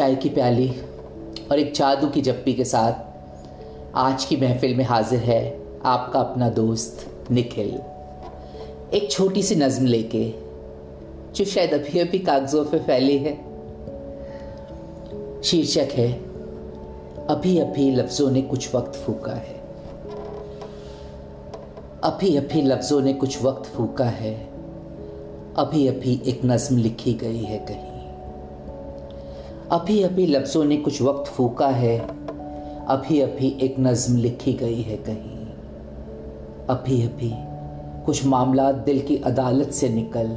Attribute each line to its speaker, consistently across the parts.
Speaker 1: चाय की प्याली और एक जादू की जप्पी के साथ आज की महफिल में हाजिर है आपका अपना दोस्त निखिल। एक छोटी सी नज्म लेके, जो शायद अभी अभी कागजों पे फैली है। शीर्षक है, अभी अभी लफ्जों ने कुछ वक्त फूका है। अभी अभी लफ्जों ने कुछ वक्त फूका है। अभी अभी एक नज्म लिखी गई है कहीं। अभी अभी लफ्ज़ों ने कुछ वक्त फूका है अभी अभी एक नज़म लिखी गई है कहीं। अभी अभी कुछ मामला दिल की अदालत से निकल,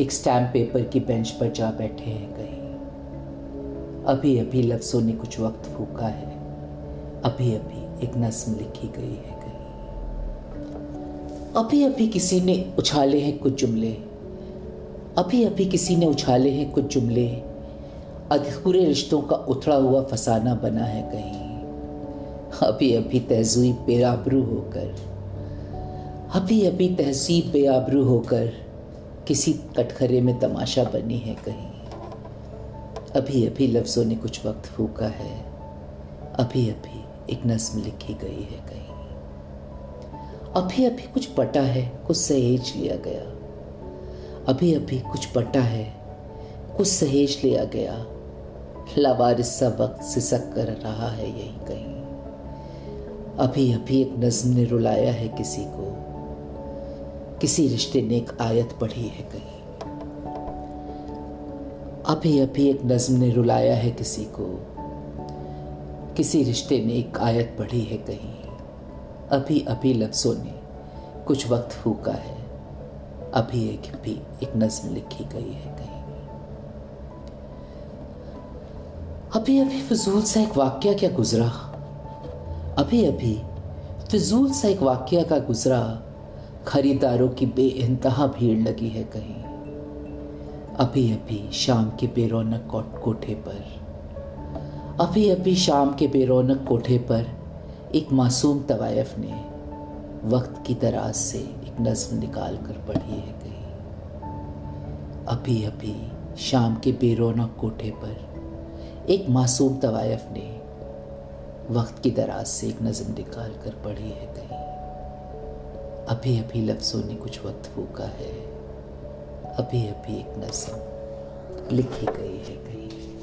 Speaker 1: एक स्टैम्प पेपर की बेंच पर जा बैठे हैं कहीं। अभी अभी लफ्ज़ों ने कुछ वक्त फूका है अभी अभी एक नज्म लिखी गई है कहीं। अभी अभी किसी ने उछाले हैं कुछ जुमले अभी अभी किसी ने उछाले हैं कुछ जुमले अधूरे रिश्तों का उथड़ा हुआ फसाना बना है कहीं। अभी अभी तहजीब बेआबरू होकर, अभी अभी तहजीब बेआबरू होकर किसी कटखरे में तमाशा बनी है कहीं। अभी अभी लफ्ज़ों ने कुछ वक्त फूका है, अभी अभी एक नज्म लिखी गई है कहीं। अभी अभी कुछ पटा है, कुछ सहेज लिया गया। अभी अभी कुछ पटा है कुछ सहेज लिया गया। लावारिस सा वक्त सिसक कर रहा है यही कहीं। अभी अभी एक नज्म ने रुलाया है किसी को। किसी रिश्ते ने एक आयत पढ़ी है कहीं। अभी अभी एक नज्म ने रुलाया है किसी को। किसी रिश्ते ने एक आयत पढ़ी है कहीं। अभी अभी लफ्ज़ों ने कुछ वक्त फूका है। अभी एक, भी एक नज्म लिखी गई है कहीं। अभी अभी फिजूल सा एक वाक्य क्या गुजरा? अभी अभी फिजूल सा एक वाक्य का गुजरा, खरीदारों की बेइंतहा भीड़ लगी है कहीं। अभी अभी शाम के बेरौनक कोठे पर। अभी अभी शाम के बेरौनक कोठे पर एक मासूम तवायफ ने वक्त की दराज से एक नज्म निकाल कर पढ़ी है कहीं। अभी अभी शाम के बेरौनक कोठे पर एक मासूम तवायफ ने वक्त की दराज से एक नज़म निकाल कर पढ़ी है कहीं। अभी अभी लफ्ज़ों ने कुछ वक्त फूका है, अभी अभी एक नज़म लिखी गई है कहीं।